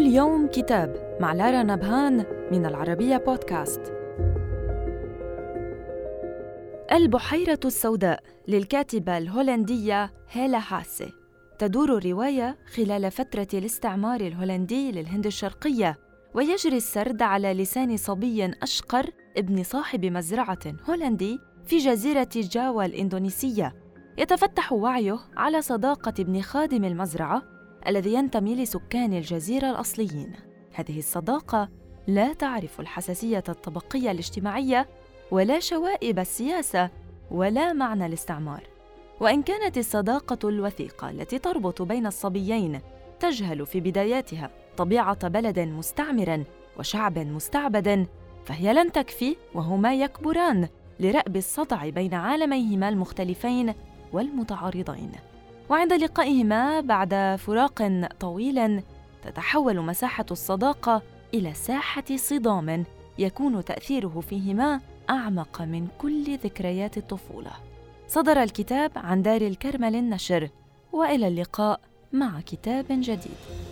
يوم كتاب مع لارا نبهان من العربية بودكاست. البحيرة السوداء للكاتبة الهولندية هيلا هاسي. تدور الرواية خلال فترة الاستعمار الهولندي للهند الشرقية، ويجري السرد على لسان صبي أشقر ابن صاحب مزرعة هولندي في جزيرة جاوا الإندونيسية. يتفتح وعيه على صداقة ابن خادم المزرعة الذي ينتمي لسكان الجزيرة الأصليين. هذه الصداقة لا تعرف الحساسية الطبقية الاجتماعية ولا شوائب السياسة ولا معنى الاستعمار. وإن كانت الصداقة الوثيقة التي تربط بين الصبيين تجهل في بداياتها طبيعة بلد مستعمر وشعب مستعبد فهي لن تكفي وهما يكبران لرأب الصدع بين عالميهما المختلفين والمتعارضين وعند لقائهما بعد فراق طويل تتحول مساحة الصداقة إلى ساحة صدام يكون تأثيره فيهما أعمق من كل ذكريات الطفولة. صدر الكتاب عن دار الكرمل النشر وإلى اللقاء مع كتاب جديد.